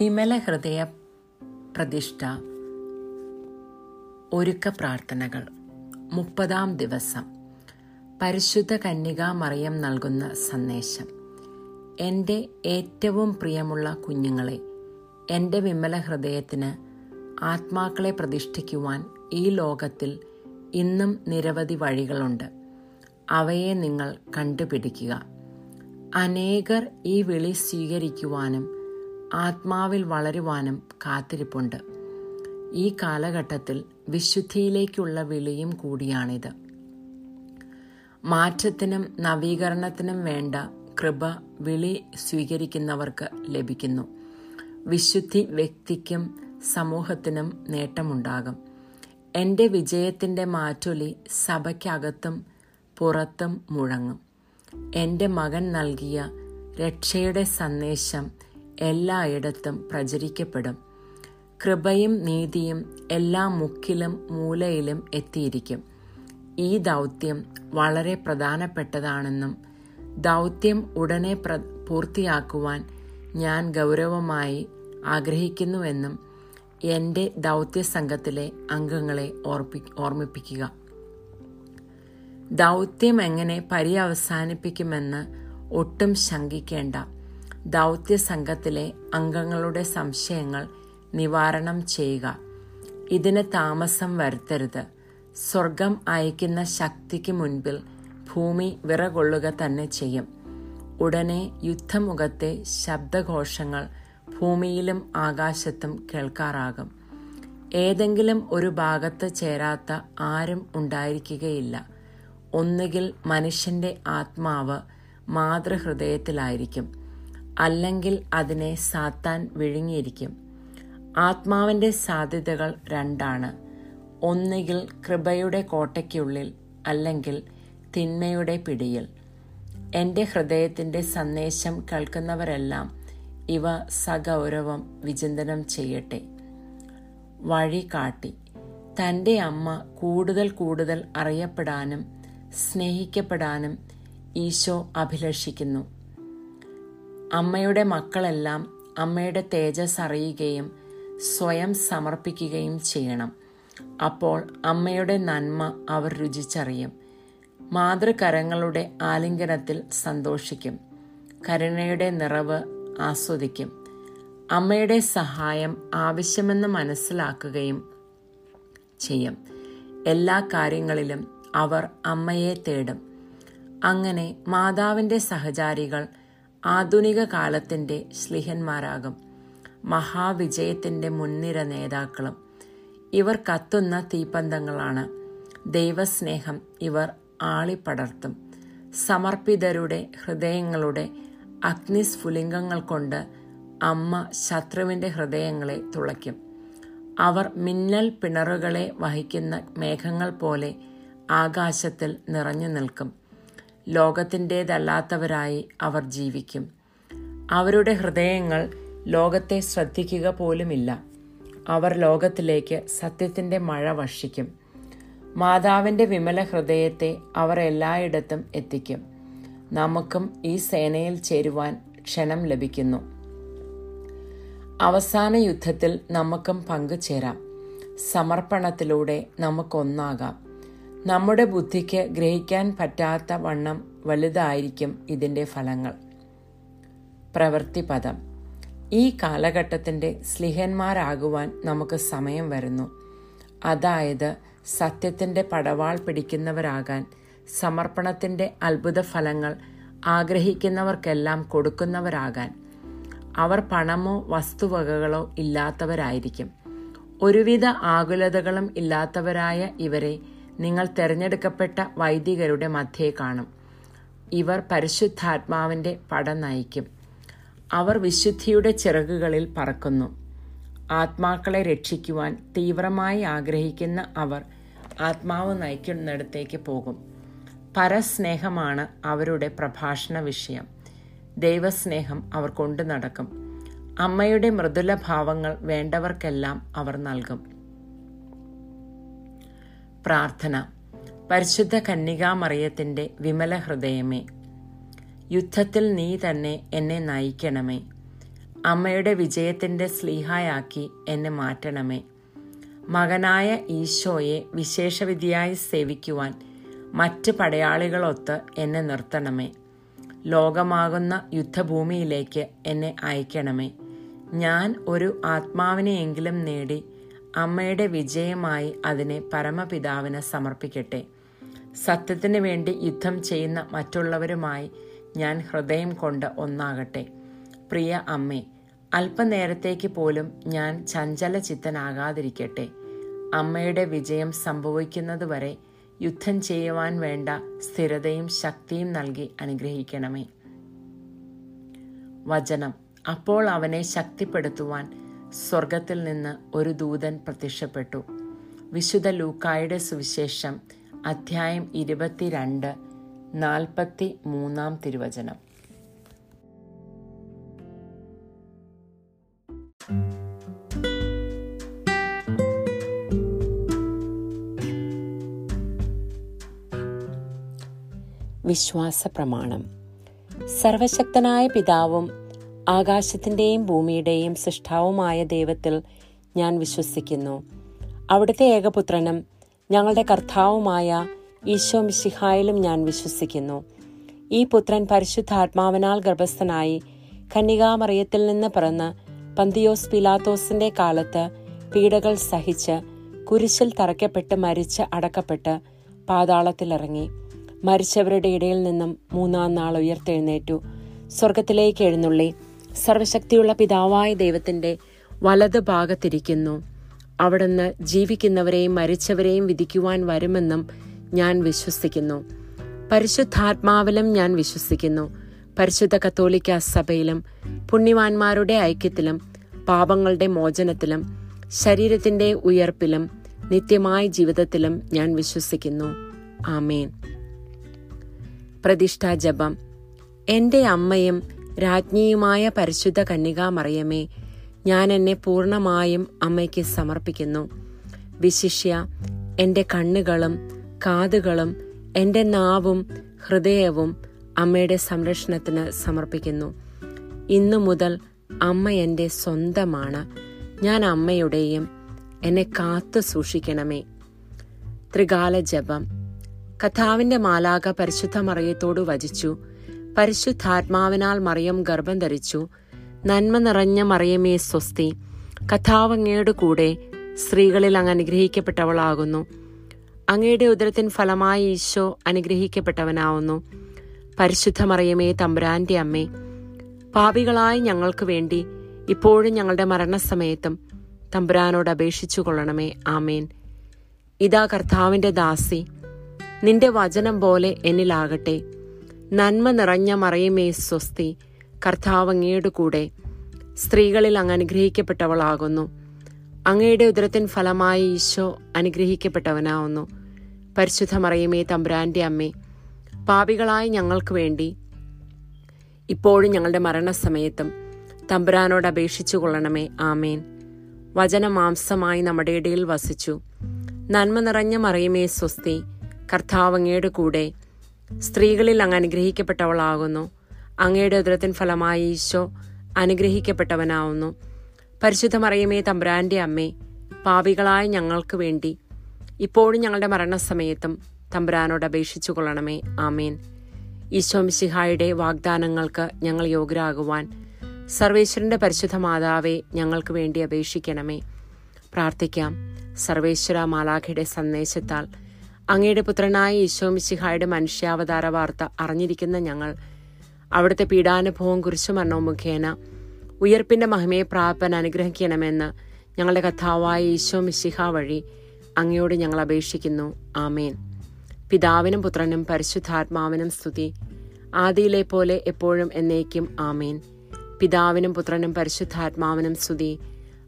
വിമല ഹൃദയ പ്രതിഷ്ഠ ഒരുക്ക പ്രാർത്ഥനകൾ മുപ്പതാം ദിവസം പരിശുദ്ധ കന്യകാ മറിയം നൽകുന്ന സന്ദേശം. എന്റെ ഏറ്റവും പ്രിയമുള്ള കുഞ്ഞുങ്ങളെ എന്റെ വിമല ഹൃദയത്തിന് ആത്മാക്കളെ പ്രതിഷ്ഠിക്കുവാൻ ഈ ലോകത്തിൽ ഇന്നും നിരവധി വഴികളുണ്ട്. അവയെ നിങ്ങൾ കണ്ടുപിടിക്കുക. അനേകർ ഈ വിളി സ്വീകരിക്കുവാനും ആത്മാവിൽ വളരുവാനും കാത്തിരിപ്പുണ്ട്. ഈ കാലഘട്ടത്തിൽ വിശുദ്ധിയിലേക്കുള്ള വിളിയും കൂടിയാണിത്. മാറ്റത്തിനും നവീകരണത്തിനും വേണ്ട കൃപ വിളി സ്വീകരിക്കുന്നവർക്ക് ലഭിക്കുന്നു. വിശുദ്ധി വ്യക്തിക്കും സമൂഹത്തിനും നേട്ടമുണ്ടാകും. എന്റെ വിജയത്തിന്റെ മാറ്റൊലി സഭയ്ക്കകത്തും പുറത്തും മുഴങ്ങും. എന്റെ മകൻ നൽകിയ രക്ഷയുടെ സന്ദേശം എല്ലായിടത്തും പ്രചരിക്കപ്പെടും. കൃപയും നീതിയും എല്ലാ മുക്കിലും മൂലയിലും എത്തിയിരിക്കും. ഈ ദൗത്യം വളരെ പ്രധാനപ്പെട്ടതാണെന്നും ദൗത്യം ഉടനെ പൂർത്തിയാക്കുവാൻ ഞാൻ ഗൗരവമായി ആഗ്രഹിക്കുന്നുവെന്നും എന്റെ ദൗത്യ സംഘത്തിലെ അംഗങ്ങളെ ഓർപ്പി ഓർമ്മിപ്പിക്കുക. ദൗത്യം എങ്ങനെ പര്യവസാനിപ്പിക്കുമെന്ന് ഒട്ടും ശങ്കിക്കേണ്ട. ദൗത്യ സംഘത്തിലെ അംഗങ്ങളുടെ സംശയങ്ങൾ നിവാരണം ചെയ്യുക. ഇതിന് താമസം വരുത്തരുത്. സ്വർഗം അയക്കുന്ന ശക്തിക്ക് മുൻപിൽ ഭൂമി വിറകൊള്ളുക തന്നെ ചെയ്യും. ഉടനെ യുദ്ധമുഖത്തെ ശബ്ദഘോഷങ്ങൾ ഭൂമിയിലും ആകാശത്തും കേൾക്കാറാകും. ഏതെങ്കിലും ഒരു ഭാഗത്ത് ചേരാത്ത ആരും ഉണ്ടായിരിക്കുകയില്ല. ഒന്നുകിൽ മനുഷ്യന്റെ ആത്മാവ് മാതൃഹൃദയത്തിലായിരിക്കും. അല്ലെങ്കിൽ അതിനെ സാത്താൻ വിഴുങ്ങിയിരിക്കും. ആത്മാവിന്റെ സാധ്യതകൾ രണ്ടാണ്. ഒന്നുകിൽ കൃപയുടെ കോട്ടയ്ക്കുള്ളിൽ അല്ലെങ്കിൽ തിന്മയുടെ പിടിയിൽ. എന്റെ ഹൃദയത്തിന്റെ സന്ദേശം കേൾക്കുന്നവരെല്ലാം ഇവ സഗൗരവം വിചിന്തനം ചെയ്യട്ടെ. വഴി കാട്ടി തന്റെ അമ്മ കൂടുതൽ കൂടുതൽ അറിയപ്പെടാനും സ്നേഹിക്കപ്പെടാനും ഈശോ അഭിലഷിക്കുന്നു. അമ്മയുടെ മക്കളെല്ലാം അമ്മയുടെ തേജസ് അറിയുകയും സ്വയം സമർപ്പിക്കുകയും ചെയ്യണം. അപ്പോൾ അമ്മയുടെ നന്മ അവർ രുചിച്ചറിയും. മാതൃകരങ്ങളുടെ ആലിംഗനത്തിൽ സന്തോഷിക്കും. കരുണയുടെ നിറവ് ആസ്വദിക്കും. അമ്മയുടെ സഹായം ആവശ്യമെന്ന് മനസ്സിലാക്കുകയും ചെയ്യും. എല്ലാ കാര്യങ്ങളിലും അവർ അമ്മയെ തേടും. അങ്ങനെ മാതാവിന്റെ സഹചാരികൾ ആധുനിക കാലത്തിന്റെ ശ്ലിഹന്മാരാകും മഹാവിജയത്തിന്റെ മുൻനിര നേതാക്കളും ഇവർ കത്തുന്ന തീപ്പന്തങ്ങളാണ്. ദൈവസ്നേഹം ഇവർ ആളിപ്പടർത്തും. സമർപ്പിതരുടെ ഹൃദയങ്ങളുടെ അഗ്നിസ്ഫുലിംഗങ്ങൾ കൊണ്ട് അമ്മ ശത്രുവിന്റെ ഹൃദയങ്ങളെ തുളയ്ക്കും. അവർ മിന്നൽ പിണറുകളെ വഹിക്കുന്ന മേഘങ്ങൾ പോലെ ആകാശത്തിൽ നിറഞ്ഞു നിൽക്കും. ലോകത്തിന്റേതല്ലാത്തവരായി അവർ ജീവിക്കും. അവരുടെ ഹൃദയങ്ങൾ ലോകത്തെ ശ്രദ്ധിക്കുക പോലുമില്ല. അവർ ലോകത്തിലേക്ക് സത്യത്തിന്റെ മഴ വർഷിക്കും. മാതാവിന്റെ വിമല ഹൃദയത്തെ അവർ എല്ലായിടത്തും എത്തിക്കും. നമുക്കും ഈ സേനയിൽ ചേരുവാൻ ക്ഷണം ലഭിക്കുന്നു. അവസാന യുദ്ധത്തിൽ നമുക്കും പങ്കുചേരാം. സമർപ്പണത്തിലൂടെ നമുക്കൊന്നാകാം. നമ്മുടെ ബുദ്ധിക്ക് ഗ്രഹിക്കാൻ പറ്റാത്ത വണ്ണം വലുതായിരിക്കും ഇതിന്റെ ഫലങ്ങൾ. പ്രവൃത്തിപദം ഈ കാലഘട്ടത്തിന്റെ സ്ലിഹന്മാരാകുവാൻ നമുക്ക് സമയം വരുന്നു. അതായത് സത്യത്തിന്റെ പടവാൾ പിടിക്കുന്നവരാകാൻ സമർപ്പണത്തിന്റെ അത്ഭുത ഫലങ്ങൾ ആഗ്രഹിക്കുന്നവർക്കെല്ലാം കൊടുക്കുന്നവരാകാൻ. അവർ പണമോ വസ്തുവകകളോ ഇല്ലാത്തവരായിരിക്കും. ഒരുവിധ ആകുലതകളും ഇല്ലാത്തവരായ ഇവരെ നിങ്ങൾ തിരഞ്ഞെടുക്കപ്പെട്ട വൈദികരുടെ മധ്യേ കാണും. ഇവർ പരിശുദ്ധാത്മാവിന്റെ പടം നയിക്കും. അവർ വിശുദ്ധിയുടെ ചിറകുകളിൽ പറക്കുന്നു. ആത്മാക്കളെ രക്ഷിക്കുവാൻ തീവ്രമായി ആഗ്രഹിക്കുന്ന അവർ ആത്മാവ് നയിക്കുന്നിടത്തേക്ക് പോകും. പരസ്നേഹമാണ് അവരുടെ പ്രഭാഷണ വിഷയം. ദൈവസ്നേഹം അവർ കൊണ്ടു നടക്കും. അമ്മയുടെ മൃദുല ഭാവങ്ങൾ വേണ്ടവർക്കെല്ലാം അവർ നൽകും. പ്രാർത്ഥന. പരിശുദ്ധ കന്യകാമറിയത്തിന്റെ വിമല ഹൃദയമേ യുദ്ധത്തിൽ നീ തന്നെ എന്നെ നയിക്കണമേ. അമ്മയുടെ വിജയത്തിന്റെ സ്ലീഹായാക്കി എന്നെ മാറ്റണമേ. മകനായ ഈശോയെ വിശേഷവിധിയായി സേവിക്കുവാൻ മറ്റ് പടയാളികളൊത്ത് എന്നെ നിർത്തണമേ. ലോകമാകുന്ന യുദ്ധഭൂമിയിലേക്ക് എന്നെ അയക്കണമേ. ഞാൻ ഒരു ആത്മാവിനെയെങ്കിലും നേടി അമ്മയുടെ വിജയമായി അതിനെ പരമപിതാവിന് സമർപ്പിക്കട്ടെ. സത്യത്തിന് വേണ്ടി യുദ്ധം ചെയ്യുന്ന മറ്റുള്ളവരുമായി ഞാൻ ഹൃദയം കൊണ്ട് ഒന്നാകട്ടെ. പ്രിയ അമ്മേ അല്പനേരത്തേക്ക് പോലും ഞാൻ ചഞ്ചല ചിത്തനാകാതിരിക്കട്ടെ അമ്മയുടെ വിജയം സംഭവിക്കുന്നതുവരെ യുദ്ധം ചെയ്യുവാൻ വേണ്ട സ്ഥിരതയും ശക്തിയും നൽകി അനുഗ്രഹിക്കണമേ. വചനം. അപ്പോൾ അവനെ ശക്തിപ്പെടുത്തുവാൻ സ്വർഗത്തിൽ നിന്ന് ഒരു ദൂതൻ പ്രത്യക്ഷപ്പെട്ടു. വിശുദ്ധ ലൂക്കായുടെ സുവിശേഷം അധ്യായം ഇരുപത്തിരണ്ട് നാൽപ്പത്തി മൂന്നാം തിരുവചനം. വിശ്വാസ പ്രമാണം സർവശക്തനായ പിതാവും ആകാശത്തിന്റെയും ഭൂമിയുടെയും സൃഷ്ടാവുമായ ദൈവത്തിൽ ഞാൻ വിശ്വസിക്കുന്നു. അവിടുത്തെ ഏകപുത്രനും ഞങ്ങളുടെ കർത്താവുമായ ഈശോ മിശിഹായിലും ഞാൻ വിശ്വസിക്കുന്നു. ഈ പുത്രൻ പരിശുദ്ധാത്മാവനാൽ ഗർഭസ്ഥനായി കന്യകാമറിയത്തിൽ നിന്ന് പിറന്ന് പന്തിയോസ് പിലാത്തോസിന്റെ കാലത്ത് പീഡകൾ സഹിച്ച് കുരിശിൽ തറയ്ക്കപ്പെട്ട് മരിച്ച് അടക്കപ്പെട്ട് പാതാളത്തിലിറങ്ങി. മരിച്ചവരുടെ ഇടയിൽ നിന്നും മൂന്നാം നാൾ ഉയർത്തെഴുന്നേറ്റു. സ്വർഗത്തിലേക്ക് എഴുന്നള്ളി. സർവശക്തിയുള്ള പിതാവായ ദൈവത്തിന്റെ വലത് ഭാഗത്തിരിക്കുന്നു. അവിടുന്ന് ജീവിക്കുന്നവരെയും മരിച്ചവരെയും വിധിക്കുവാൻ വരുമെന്നും ഞാൻ വിശ്വസിക്കുന്നു. പരിശുദ്ധാത്മാവിലും ഞാൻ വിശ്വസിക്കുന്നു. പരിശുദ്ധ കത്തോലിക്ക സഭയിലും പുണ്യവാന്മാരുടെ ഐക്യത്തിലും പാപങ്ങളുടെ മോചനത്തിലും ശരീരത്തിന്റെ ഉയർപ്പിലും നിത്യമായ ജീവിതത്തിലും ഞാൻ വിശ്വസിക്കുന്നു. ആമേൻ. പ്രതിഷ്ഠാ ജപം. എന്റെ അമ്മയും രാജ്ഞിയുമായ പരിശുദ്ധ കന്യകാമറിയമേ ഞാൻ എന്നെ പൂർണമായും അമ്മയ്ക്ക് സമർപ്പിക്കുന്നു. വിശിഷ്യ എന്റെ കണ്ണുകളും കാതുകളും എന്റെ നാവും ഹൃദയവും അമ്മയുടെ സംരക്ഷണത്തിന് സമർപ്പിക്കുന്നു. ഇന്നു മുതൽ അമ്മ എന്റെ സ്വന്തമാണ്. ഞാൻ അമ്മയുടെയും എന്നെ കാത്തു സൂക്ഷിക്കണമേ. ത്രികാല ജപം കഥാവിന്റെ മാലാക പരിശുദ്ധ മറിയത്തോട് വചിച്ചു. പരിശുദ്ധാത്മാവിനാൽ മറിയം ഗർഭം ധരിച്ചു. നന്മ നിറഞ്ഞ മറിയമേ സ്വസ്തി. കഥാവങ്ങയുടെ കൂടെ സ്ത്രീകളിൽ അങ്ങ് അനുഗ്രഹിക്കപ്പെട്ടവളാകുന്നു. അങ്ങയുടെ ഉദരത്തിൻ ഫലമായി ഈശോ അനുഗ്രഹിക്കപ്പെട്ടവനാവുന്നു. പരിശുദ്ധ മറിയമേ തമ്പുരാന്റെ അമ്മേ പാപികളായ ഞങ്ങൾക്ക് വേണ്ടി ഇപ്പോഴും ഞങ്ങളുടെ മരണസമയത്തും തമ്പുരാനോട് അപേക്ഷിച്ചു കൊള്ളണമേ. ആമേൻ. ഇതാ കർത്താവിന്റെ ദാസി. നിന്റെ വചനം പോലെ എന്നിലാകട്ടെ. നന്മ നിറഞ്ഞ മറയുമേ സ്വസ്തി. കർത്താവ് അങ്ങയുടെ കൂടെ സ്ത്രീകളിൽ അങ്ങ് അനുഗ്രഹിക്കപ്പെട്ടവളാകുന്നു. അങ്ങയുടെ ഉദരത്തിൻ ഫലമായി ഈശോ അനുഗ്രഹിക്കപ്പെട്ടവനാവുന്നു. പരിശുദ്ധ മറയുമേ തമ്പുരാന്റെ അമ്മേ പാപികളായ ഞങ്ങൾക്ക് വേണ്ടി ഇപ്പോഴും ഞങ്ങളുടെ മരണസമയത്തും തമ്പുരാനോട് അപേക്ഷിച്ചു കൊള്ളണമേ. ആമേൻ. വചനമാംസമായി നമ്മുടെ ഇടയിൽ വസിച്ചു. നന്മ നിറഞ്ഞ മറിയമേ സ്വസ്തി. കർത്താവ് അങ്ങയുടെ കൂടെ സ്ത്രീകളിൽ അങ്ങ് അനുഗ്രഹിക്കപ്പെട്ടവളാകുന്നു. അങ്ങയുടെ ഉദരത്തിൻ ഫലമായി ഈശോ അനുഗ്രഹിക്കപ്പെട്ടവനാവുന്നു. പരിശുദ്ധ മറിയമേ തമ്പുരാന്റെ അമ്മേ പാവികളായ ഞങ്ങൾക്ക് വേണ്ടി ഇപ്പോഴും ഞങ്ങളുടെ മരണസമയത്തും തമ്പുരാനോട് അപേക്ഷിച്ചു കൊള്ളണമേ ആമേൻ. ഈശോ മിശിഹായുടെ വാഗ്ദാനങ്ങൾക്ക് ഞങ്ങൾ യോഗ്യരാകുവാൻ സർവേശ്വരന്റെ പരിശുദ്ധ മാതാവെ ഞങ്ങൾക്ക് വേണ്ടി അപേക്ഷിക്കണമേ. പ്രാർത്ഥിക്കാം. സർവേശ്വര മാലാഖയുടെ സന്ദേശത്താൽ അങ്ങയുടെ പുത്രനായ ഈശോ മിശിഹായുടെ മനുഷ്യാവതാര വാർത്ത അറിഞ്ഞിരിക്കുന്ന ഞങ്ങൾ. അവിടുത്തെ പീഡാനുഭവം കുരിശുമരണവും മുഖേന ഉയർപ്പിന്റെ മഹിമയെ പ്രാപൻ അനുഗ്രഹിക്കണമെന്ന് ഞങ്ങളുടെ കഥാവായ ഈശോ മിശിഹ വഴി അങ്ങയോട് ഞങ്ങൾ അപേക്ഷിക്കുന്നു. ആമേൻ. പിതാവിനും പുത്രനും പരിശുദ്ധാത്മാവിനും സ്തുതി. ആദിയിലെ പോലെ എപ്പോഴും എന്നേക്കും ആമേൻ. പിതാവിനും പുത്രനും പരിശുദ്ധാത്മാവിനും സ്തുതി.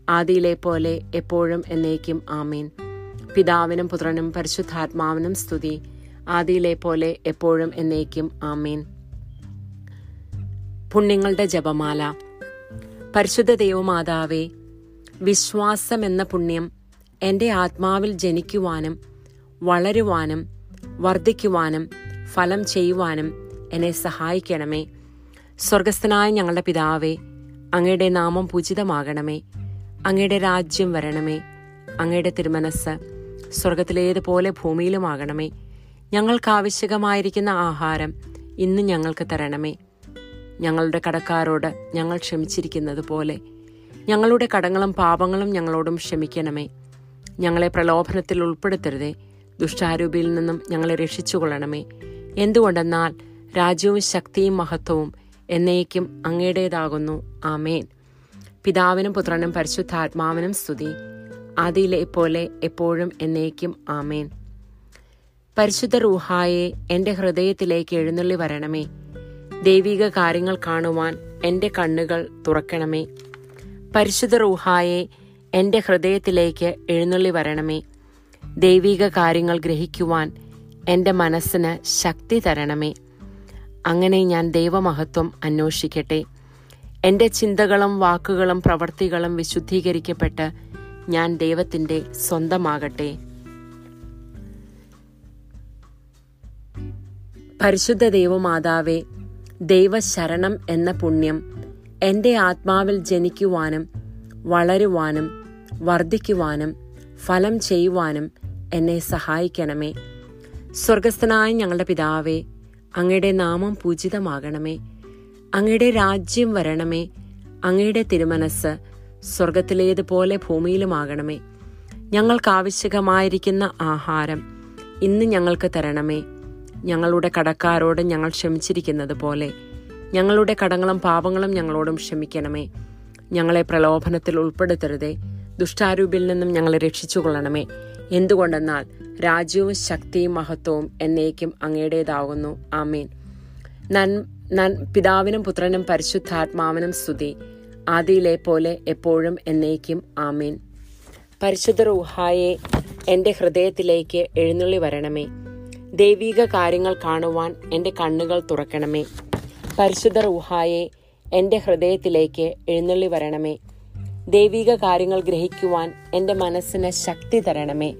ആദിയിലെ പോലെ എപ്പോഴും എന്നേക്കും ആമേൻ. പിതാവിനും പുത്രനും പരിശുദ്ധാത്മാവിനും സ്തുതി. ആദിയിലെ പോലെ എപ്പോഴും എന്നേക്കും ആമീൻ. പുണ്യങ്ങളുടെ ജപമാല. പരിശുദ്ധ ദൈവമാതാവേ വിശ്വാസം എന്ന പുണ്യം എന്റെ ആത്മാവിൽ ജനിക്കുവാനും വളരുവാനും വർദ്ധിക്കുവാനും ഫലം ചെയ്യുവാനും എന്നെ സഹായിക്കണമേ. സ്വർഗസ്ഥനായ ഞങ്ങളുടെ പിതാവേ അങ്ങയുടെ നാമം പൂജിതമാകണമേ. അങ്ങയുടെ രാജ്യം വരണമേ. അങ്ങയുടെ തിരുമനസ് സ്വർഗത്തിലേതുപോലെ ഭൂമിയിലുമാകണമേ. ഞങ്ങൾക്ക് ആവശ്യമായിരിക്കുന്ന ആഹാരം ഇന്ന് ഞങ്ങൾക്ക് തരണമേ. ഞങ്ങളുടെ കടക്കാരോട് ഞങ്ങൾ ക്ഷമിച്ചിരിക്കുന്നത് പോലെ ഞങ്ങളുടെ കടങ്ങളും പാപങ്ങളും ഞങ്ങളോടും ക്ഷമിക്കണമേ. ഞങ്ങളെ പ്രലോഭനത്തിൽ ഉൾപ്പെടുത്തരുതേ. ദുഷ്ടാരൂപിയിൽ നിന്നും ഞങ്ങളെ രക്ഷിച്ചുകൊള്ളണമേ. എന്തുകൊണ്ടെന്നാൽ രാജ്യവും ശക്തിയും മഹത്വവും എന്നേക്കും അങ്ങയുടേതാകുന്നു. ആമേൻ. പിതാവിനും പുത്രനും പരിശുദ്ധാത്മാവിനും സ്തുതി. ആദിയിലെ പോലെ എപ്പോഴും എന്നേക്കും ആമേൻ. പരിശുദ്ധ റൂഹായെ എന്റെ ഹൃദയത്തിലേക്ക് എഴുന്നള്ളി വരണമേ. ദൈവിക കാര്യങ്ങൾ കാണുവാൻ എന്റെ കണ്ണുകൾ തുറക്കണമേ. പരിശുദ്ധ റൂഹായെ എന്റെ ഹൃദയത്തിലേക്ക് എഴുന്നള്ളി വരണമേ. ദൈവിക കാര്യങ്ങൾ ഗ്രഹിക്കുവാൻ എന്റെ മനസ്സിന് ശക്തി തരണമേ. അങ്ങനെ ഞാൻ ദൈവമഹത്വം അന്വേഷിക്കട്ടെ. എന്റെ ചിന്തകളും വാക്കുകളും പ്രവർത്തികളും വിശുദ്ധീകരിക്കപ്പെട്ട് ഞാൻ ദൈവത്തിന്റെ സ്വന്തമാകട്ടെ. പരിശുദ്ധ ദൈവമാതാവേ ദൈവശരണം എന്ന പുണ്യം എന്റെ ആത്മാവിൽ ജനിക്കുവാനും വളരുവാനും വർദ്ധിക്കുവാനും ഫലം ചെയ്യുവാനും എന്നെ സഹായിക്കണമേ. സ്വർഗസ്ഥനായ ഞങ്ങളുടെ പിതാവേ അങ്ങയുടെ നാമം പൂജിതമാകണമേ. അങ്ങയുടെ രാജ്യം വരണമേ. അങ്ങയുടെ തിരുമനസ് സ്വർഗത്തിലേതുപോലെ ഭൂമിയിലുമാകണമേ. ഞങ്ങൾക്ക് ആവശ്യകമായിരിക്കുന്ന ആഹാരം ഇന്ന് ഞങ്ങൾക്ക് തരണമേ. ഞങ്ങളുടെ കടക്കാരോട് ഞങ്ങൾ ക്ഷമിച്ചിരിക്കുന്നത് പോലെ ഞങ്ങളുടെ കടങ്ങളും പാപങ്ങളും ഞങ്ങളോടും ക്ഷമിക്കണമേ. ഞങ്ങളെ പ്രലോഭനത്തിൽ ഉൾപ്പെടുത്തരുതേ. ദുഷ്ടാരൂപിൽ നിന്നും ഞങ്ങളെ രക്ഷിച്ചുകൊള്ളണമേ. എന്തുകൊണ്ടെന്നാൽ രാജ്യവും ശക്തിയും മഹത്വവും എന്നേക്കും അങ്ങയുടേതാകുന്നു. ആമീൻ. നൻ നൻ പിതാവിനും പുത്രനും പരിശുദ്ധാത്മാവിനും സ്തുതി. ആദിയിലെ പോലെ എപ്പോഴും എന്നേക്കും ആമീൻ. പരിശുദ്ധ റൂഹായെ എന്റെ ഹൃദയത്തിലേക്ക് എഴുന്നള്ളി വരണമേ. ദൈവീക കാര്യങ്ങൾ കാണുവാൻ എന്റെ കണ്ണുകൾ തുറക്കണമേ. പരിശുദ്ധ റൂഹായെ എന്റെ ഹൃദയത്തിലേക്ക് എഴുന്നള്ളി വരണമേ. ദൈവിക കാര്യങ്ങൾ ഗ്രഹിക്കുവാൻ എന്റെ മനസ്സിന് ശക്തി തരണമേ.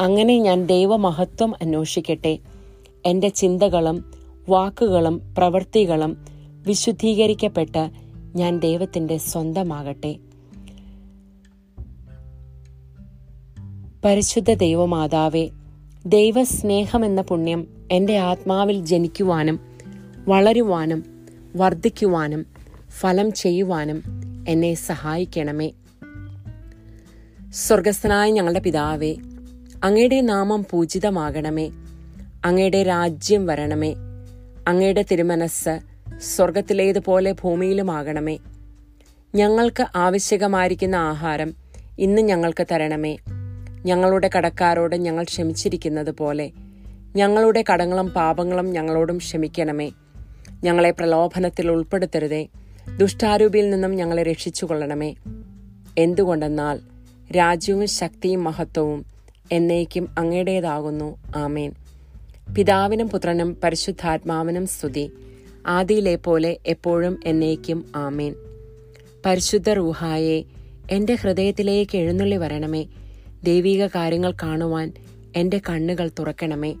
അങ്ങനെ ഞാൻ ദൈവമഹത്വം അന്വേഷിക്കട്ടെ. എന്റെ ചിന്തകളും വാക്കുകളും പ്രവൃത്തികളും വിശുദ്ധീകരിക്കപ്പെട്ട് ഞാൻ ദൈവത്തിന്റെ സ്വന്തമാകട്ടെ. പരിശുദ്ധ ദൈവമാതാവെ ദൈവസ്നേഹം എന്ന പുണ്യം എന്റെ ആത്മാവിൽ ജനിക്കുവാനും വളരുവാനും വർദ്ധിക്കുവാനും ഫലം ചെയ്യുവാനും എന്നെ സഹായിക്കണമേ. സ്വർഗസ്ഥനായ ഞങ്ങളുടെ പിതാവേ അങ്ങയുടെ നാമം പൂജിതമാകണമേ. അങ്ങയുടെ രാജ്യം വരണമേ. അങ്ങയുടെ തിരുമനസ് സ്വർഗത്തിലേതുപോലെ ഭൂമിയിലുമാകണമേ. ഞങ്ങൾക്ക് ആവശ്യകമായിരിക്കുന്ന ആഹാരം ഇന്ന് ഞങ്ങൾക്ക് തരണമേ. ഞങ്ങളുടെ കടക്കാരോട് ഞങ്ങൾ ക്ഷമിച്ചിരിക്കുന്നത് പോലെ ഞങ്ങളുടെ കടങ്ങളും പാപങ്ങളും ഞങ്ങളോടും ക്ഷമിക്കണമേ. ഞങ്ങളെ പ്രലോഭനത്തിൽ ഉൾപ്പെടുത്തരുതേ. ദുഷ്ടാരൂപിയിൽ നിന്നും ഞങ്ങളെ രക്ഷിച്ചുകൊള്ളണമേ. എന്തുകൊണ്ടെന്നാൽ രാജ്യവും ശക്തിയും മഹത്വവും എന്നേക്കും അങ്ങയുടേതാകുന്നു. ആമേൻ. പിതാവിനും പുത്രനും പരിശുദ്ധാത്മാവിനും സ്തുതി. ആദിയിലെ പോലെ എപ്പോഴും എന്നേക്കും ആമേൻ. പരിശുദ്ധ റൂഹായെ എന്റെ ഹൃദയത്തിലേക്ക് എഴുന്നള്ളി വരണമേ. ദൈവിക കാര്യങ്ങൾ കാണുവാൻ എന്റെ കണ്ണുകൾ തുറക്കണമേ.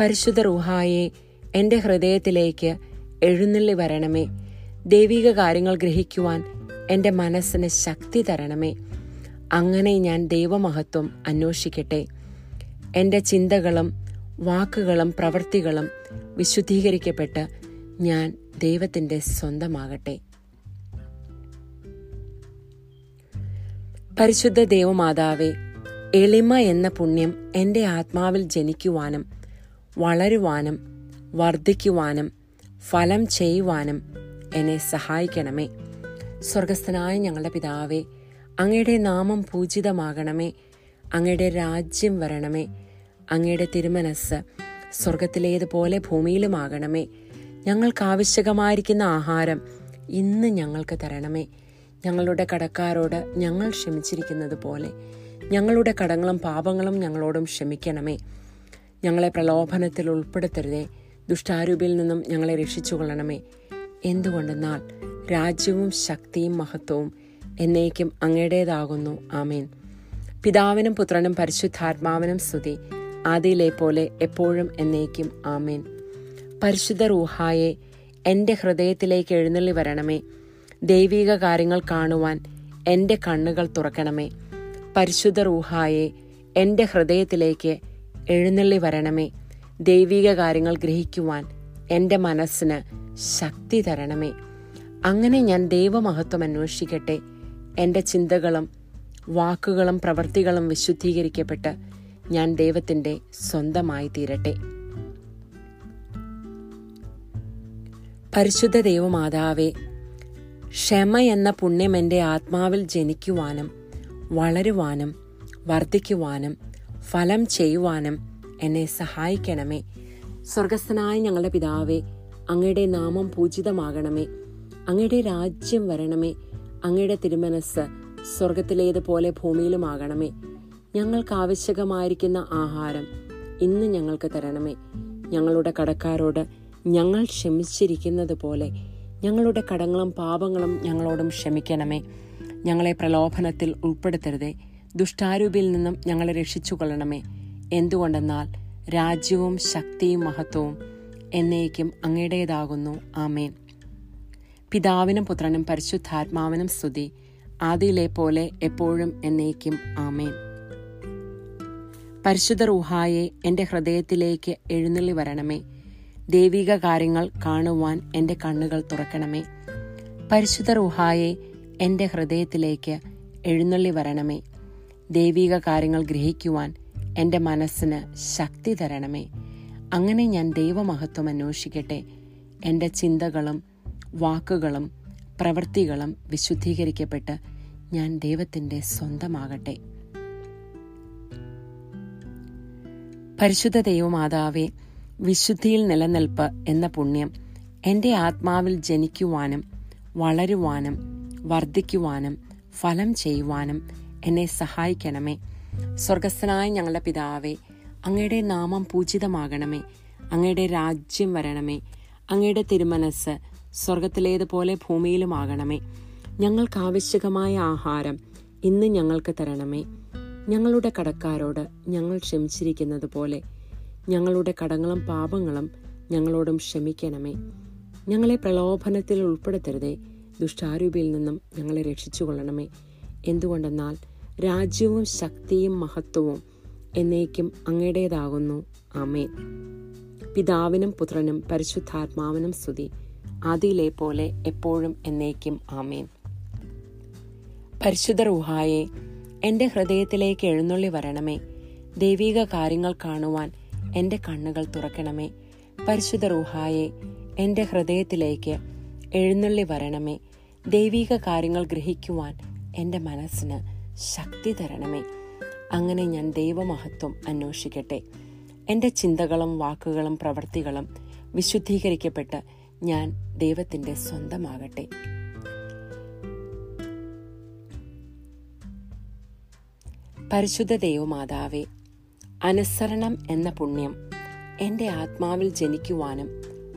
പരിശുദ്ധ റൂഹായെ എന്റെ ഹൃദയത്തിലേക്ക് എഴുന്നള്ളി വരണമേ. ദൈവിക കാര്യങ്ങൾ ഗ്രഹിക്കുവാൻ എന്റെ മനസ്സിന് ശക്തി തരണമേ. അങ്ങനെ ഞാൻ ദൈവമഹത്വം അന്വേഷിക്കട്ടെ. എന്റെ ചിന്തകളും വാക്കുകളും പ്രവൃത്തികളും വിശുദ്ധീകരിക്കപ്പെട്ട് ഞാൻ ദൈവത്തിന്റെ സ്വന്തമാകട്ടെ. പരിശുദ്ധ ദേവമാതാവെ എളിമ എന്ന പുണ്യം എന്റെ ആത്മാവിൽ ജനിക്കുവാനും വളരുവാനും വർദ്ധിക്കുവാനും ഫലം ചെയ്യുവാനും എന്നെ സഹായിക്കണമേ. സ്വർഗസ്ഥനായ ഞങ്ങളുടെ പിതാവേ അങ്ങയുടെ നാമം പൂജിതമാകണമേ. അങ്ങയുടെ രാജ്യം വരണമേ. അങ്ങയുടെ തിരുമനസ് സ്വർഗത്തിലേതുപോലെ ഭൂമിയിലുമാകണമേ. ഞങ്ങൾക്ക് ആവശ്യകമായിരിക്കുന്ന ആഹാരം ഇന്ന് ഞങ്ങൾക്ക് തരണമേ. ഞങ്ങളുടെ കടക്കാരോട് ഞങ്ങൾ ക്ഷമിച്ചിരിക്കുന്നത് പോലെ ഞങ്ങളുടെ കടങ്ങളും പാപങ്ങളും ഞങ്ങളോടും ക്ഷമിക്കണമേ. ഞങ്ങളെ പ്രലോഭനത്തിൽ ഉൾപ്പെടുത്തരുതേ. ദുഷ്ടാരൂപിയിൽ നിന്നും ഞങ്ങളെ രക്ഷിച്ചുകൊള്ളണമേ. എന്തുകൊണ്ടെന്നാൽ രാജ്യവും ശക്തിയും മഹത്വവും എന്നേക്കും അങ്ങയുടേതാകുന്നു. ആമേൻ. പിതാവിനും പുത്രനും പരിശുദ്ധാത്മാവിനും സ്തുതി. ആദിയിലെ പോലെ എപ്പോഴും എന്നേക്കും ആമേൻ. പരിശുദ്ധ റൂഹായെ എന്റെ ഹൃദയത്തിലേക്ക് എഴുന്നള്ളി വരണമേ. ദൈവിക കാര്യങ്ങൾ കാണുവാൻ എന്റെ കണ്ണുകൾ തുറക്കണമേ. പരിശുദ്ധ റൂഹായെ എന്റെ ഹൃദയത്തിലേക്ക് എഴുന്നള്ളി വരണമേ. ദൈവിക കാര്യങ്ങൾ ഗ്രഹിക്കുവാൻ എന്റെ മനസ്സിന് ശക്തി തരണമേ. അങ്ങനെ ഞാൻ ദൈവമഹത്വം അന്വേഷിക്കട്ടെ. എന്റെ ചിന്തകളും വാക്കുകളും പ്രവൃത്തികളും വിശുദ്ധീകരിക്കപ്പെട്ട് ഞാൻ ദൈവത്തിന്റെ സ്വന്തമായി തീരട്ടെ. പരിശുദ്ധ ദൈവമാതാവേ ക്ഷമ എന്ന പുണ്യം എന്റെ ആത്മാവിൽ ജനിക്കുവാനും വളരുവാനും വർദ്ധിക്കുവാനും ഫലം ചെയ്യുവാനും എന്നെ സഹായിക്കണമേ. സ്വർഗസ്ഥനായ ഞങ്ങളുടെ പിതാവേ അങ്ങയുടെ നാമം പൂജിതമാകണമേ. അങ്ങയുടെ രാജ്യം വരണമേ. അങ്ങയുടെ തിരുമനസ് സ്വർഗത്തിലേതുപോലെ ഭൂമിയിലുമാകണമേ. ഞങ്ങൾക്ക് ആവശ്യകമായിരിക്കുന്ന ആഹാരം ഇന്ന് ഞങ്ങൾക്ക് തരണമേ. ഞങ്ങളുടെ കടക്കാരോട് ഞങ്ങൾ ക്ഷമിച്ചിരിക്കുന്നത് പോലെ ഞങ്ങളുടെ കടങ്ങളും പാപങ്ങളും ഞങ്ങളോടും ക്ഷമിക്കണമേ. ഞങ്ങളെ പ്രലോഭനത്തിൽ ഉൾപ്പെടുത്തരുതേ. ദുഷ്ടാരൂപിൽ നിന്നും ഞങ്ങളെ രക്ഷിച്ചു കൊള്ളണമേ എന്തുകൊണ്ടെന്നാൽ രാജ്യവും ശക്തിയും മഹത്വവും എന്നേക്കും അങ്ങയുടേതാകുന്നു. ആമേൻ. പിതാവിനും പുത്രനും പരിശുദ്ധാത്മാവിനും സ്തുതി. ആദിയിലെ പോലെ എപ്പോഴും എന്നേക്കും ആമേൻ. പരിശുദ്ധ റുഹായെ എന്റെ ഹൃദയത്തിലേക്ക് എഴുന്നള്ളി വരണമേ. ദൈവിക കാര്യങ്ങൾ കാണുവാൻ എന്റെ കണ്ണുകൾ തുറക്കണമേ. പരിശുദ്ധ റുഹായെ എന്റെ ഹൃദയത്തിലേക്ക് എഴുന്നള്ളി വരണമേ. ദൈവിക കാര്യങ്ങൾ ഗ്രഹിക്കുവാൻ എന്റെ മനസ്സിന് ശക്തി തരണമേ. അങ്ങനെ ഞാൻ ദൈവമഹത്വം അന്വേഷിക്കട്ടെ. എന്റെ ചിന്തകളും വാക്കുകളും പ്രവൃത്തികളും വിശുദ്ധീകരിക്കപ്പെട്ട് ഞാൻ ദൈവത്തിന്റെ സ്വന്തമാകട്ടെ. പരിശുദ്ധ ദൈവമാതാവേ വിശുദ്ധിയിൽ നിലനിൽപ്പ് എന്ന പുണ്യം എന്റെ ആത്മാവിൽ ജനിക്കുവാനും വളരുവാനും വർദ്ധിക്കുവാനും ഫലം ചെയ്യുവാനും എന്നെ സഹായിക്കണമേ. സ്വർഗസ്ഥനായ ഞങ്ങളുടെ പിതാവേ അങ്ങയുടെ നാമം പൂജിതമാകണമേ. അങ്ങയുടെ രാജ്യം വരണമേ. അങ്ങയുടെ തിരുമനസ് സ്വർഗത്തിലേതുപോലെ ഭൂമിയിലുമാകണമേ. ഞങ്ങൾക്ക് ആവശ്യകമായ ആഹാരം ഇന്ന് ഞങ്ങൾക്ക് തരണമേ. ഞങ്ങളുടെ കടക്കാരോട് ഞങ്ങൾ ക്ഷമിച്ചിരിക്കുന്നത് പോലെ ഞങ്ങളുടെ കടങ്ങളും പാപങ്ങളും ഞങ്ങളോടും ക്ഷമിക്കണമേ. ഞങ്ങളെ പ്രലോഭനത്തിൽ ഉൾപ്പെടുത്തരുതേ. ദുഷ്ടാരൂപിയിൽ നിന്നും ഞങ്ങളെ രക്ഷിച്ചുകൊള്ളണമേ. എന്തുകൊണ്ടെന്നാൽ രാജ്യവും ശക്തിയും മഹത്വവും എന്നേക്കും അങ്ങയുടേതാകുന്നു. ആമേൻ. പിതാവിനും പുത്രനും പരിശുദ്ധാത്മാവിനും സ്തുതി. ആദിയിലെ പോലെ എപ്പോഴും എന്നേക്കും ആമേൻ. പരിശുദ്ധ റുഹായെ എന്റെ ഹൃദയത്തിലേക്ക് എഴുന്നള്ളി വരണമേ. ദൈവിക കാര്യങ്ങൾ കാണുവാൻ എന്റെ കണ്ണുകൾ തുറക്കണമേ. പരിശുദ്ധ റുഹായെ എന്റെ ഹൃദയത്തിലേക്ക് എഴുന്നള്ളി വരണമേ. ദൈവീക കാര്യങ്ങൾ ഗ്രഹിക്കുവാൻ എന്റെ മനസ്സിന് ശക്തി തരണമേ. അങ്ങനെ ഞാൻ ദൈവമഹത്വം അന്വേഷിക്കട്ടെ. എന്റെ ചിന്തകളും വാക്കുകളും പ്രവൃത്തികളും വിശുദ്ധീകരിക്കപ്പെട്ട് ഞാൻ ദൈവത്തിന്റെ സ്വന്തമാകട്ടെ. പരിശുദ്ധ ദൈവമാതാവേ അനുസരണം എന്ന പുണ്യം എന്റെ ആത്മാവിൽ ജനിക്കുവാനും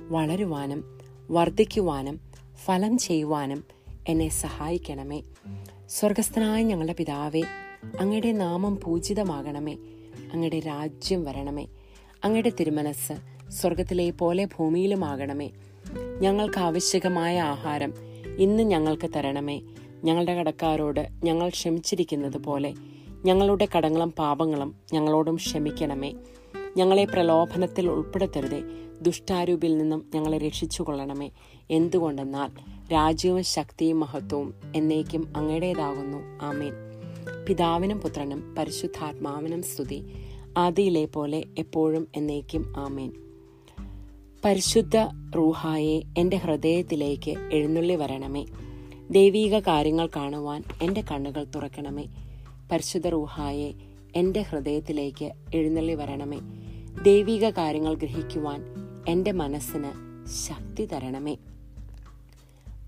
വളരുവാനും വർദ്ധിക്കുവാനും ഫലം ചെയ്യുവാനും എന്നെ സഹായിക്കണമേ. സ്വർഗസ്ഥനായ ഞങ്ങളുടെ പിതാവേ അങ്ങയുടെ നാമം പൂജിതമാകണമേ. അങ്ങയുടെ രാജ്യം വരണമേ. അങ്ങയുടെ തിരുമനസ് സ്വർഗത്തിലെ പോലെ ഭൂമിയിലുമാകണമേ. ഞങ്ങൾക്ക് ആവശ്യകമായ ആഹാരം ഇന്ന് ഞങ്ങൾക്ക് തരണമേ. ഞങ്ങളുടെ കടക്കാരോട് ഞങ്ങൾ ക്ഷമിച്ചിരിക്കുന്നത് പോലെ ഞങ്ങളുടെ കടങ്ങളും പാപങ്ങളും ഞങ്ങളോടും ക്ഷമിക്കണമേ. ഞങ്ങളെ പ്രലോഭനത്തിൽ ഉൾപ്പെടുത്തരുതേ. ദുഷ്ടാരൂപിൽ നിന്നും ഞങ്ങളെ രക്ഷിച്ചുകൊള്ളണമേ. എന്തുകൊണ്ടെന്നാൽ രാജ്യവും ശക്തിയും മഹത്വവും എന്നേക്കും അങ്ങയുടേതാകുന്നു. ആമേൻ. പിതാവിനും പുത്രനും പരിശുദ്ധാത്മാവിനും സ്തുതി. ആദിയിലെ പോലെ എപ്പോഴും എന്നേക്കും ആമേൻ. പരിശുദ്ധ റൂഹായെ എന്റെ ഹൃദയത്തിലേക്ക് എഴുന്നള്ളി വരണമേ. ദൈവീക കാര്യങ്ങൾ കാണുവാൻ എന്റെ കണ്ണുകൾ തുറക്കണമേ. പരിശുദ്ധ റൂഹായെ എന്റെ ഹൃദയത്തിലേക്ക് എഴുന്നള്ളി വരണമേ. ദൈവിക കാര്യങ്ങൾ ഗ്രഹിക്കുവാൻ എന്റെ മനസ്സിന് ശക്തി തരണമേ.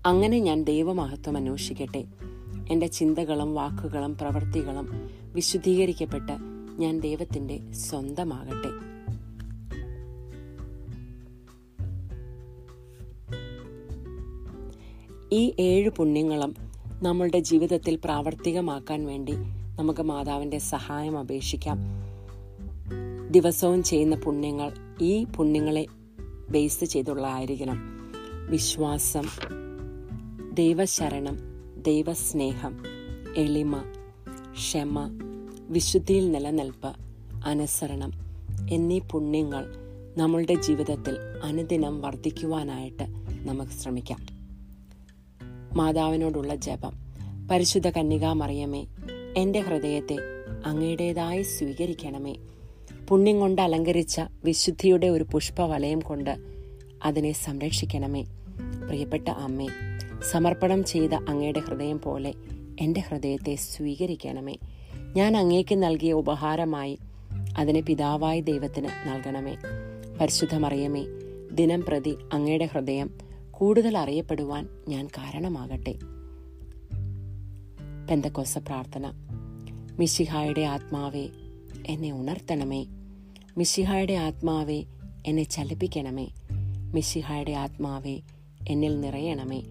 അങ്ങനെ ഞാൻ ദൈവമഹത്വം അന്വേഷിക്കട്ടെ. എന്റെ ചിന്തകളും വാക്കുകളും പ്രവൃത്തികളും വിശുദ്ധീകരിക്കപ്പെട്ട് ഞാൻ ദൈവത്തിന്റെ സ്വന്തമാകട്ടെ. ഈ ഏഴ് പുണ്യങ്ങളും നമ്മളുടെ ജീവിതത്തിൽ പ്രാവർത്തികമാക്കാൻ വേണ്ടി നമുക്ക് മാതാവിന്റെ സഹായം അപേക്ഷിക്കാം. ദിവസവും ചെയ്യുന്ന പുണ്യങ്ങൾ ഈ പുണ്യങ്ങളെ ബേസ് ചെയ്തുള്ളതായിരിക്കണം. വിശ്വാസം ദൈവശരണം ദൈവസ്നേഹം എളിമ ക്ഷമ വിശുദ്ധിയിൽ നിലനിൽപ്പ് അനുസരണം എന്നീ പുണ്യങ്ങൾ നമ്മളുടെ ജീവിതത്തിൽ അനുദിനം വർദ്ധിക്കുവാനായിട്ട് നമുക്ക് ശ്രമിക്കാം. മാതാവിനോടുള്ള ജപം. പരിശുദ്ധ കന്യകാമറിയമേ എന്റെ ഹൃദയത്തെ അങ്ങയുടേതായി സ്വീകരിക്കണമേ. പുണ്യം കൊണ്ട് അലങ്കരിച്ച വിശുദ്ധിയുടെ ഒരു പുഷ്പവലയം കൊണ്ട് അതിനെ സംരക്ഷിക്കണമേ. പ്രിയപ്പെട്ട അമ്മേ സമർപ്പണം ചെയ്ത അങ്ങയുടെ ഹൃദയം പോലെ എന്റെ ഹൃദയത്തെ സ്വീകരിക്കണമേ. ഞാൻ അങ്ങേക്ക് നൽകിയ ഉപഹാരമായി അതിനെ പിതാവായ ദൈവത്തിന് നൽകണമേ. പരിശുദ്ധമറിയമേ ദിനം പ്രതി അങ്ങയുടെ ഹൃദയം കൂടുതൽ അറിയപ്പെടുവാൻ ഞാൻ കാരണമാകട്ടെ. പെന്തക്കോസ പ്രാർത്ഥന. മിശിഹായുടെ ആത്മാവെ എന്നെ ഉണർത്തണമേ. മിശിഹായുടെ ആത്മാവെ എന്നെ ചലിപ്പിക്കണമേ. മിശിഹായുടെ ആത്മാവെ എന്നിൽ നിറയണമേ.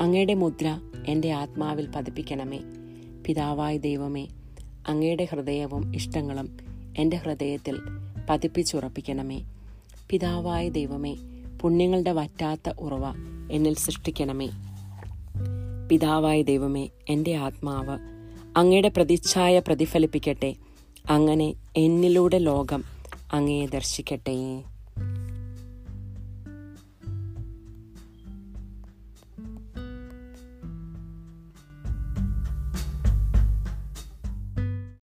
അങ്ങയുടെ മുദ്ര എന്റെ ആത്മാവിൽ പതിപ്പിക്കണമേ. പിതാവായ ദൈവമേ അങ്ങയുടെ ഹൃദയവും ഇഷ്ടങ്ങളും എന്റെ ഹൃദയത്തിൽ പതിപ്പിച്ചുറപ്പിക്കണമേ. പിതാവായ ദൈവമേ പുണ്യങ്ങളുടെ വറ്റാത്ത ഉറവ എന്നിൽ സൃഷ്ടിക്കണമേ. പിതാവായ ദൈവമേ എന്റെ ആത്മാവ് അങ്ങയുടെ പ്രതിച്ഛായ പ്രതിഫലിപ്പിക്കട്ടെ. അങ്ങനെ എന്നിലൂടെ ലോകം അങ്ങയെ ദർശിക്കട്ടെ.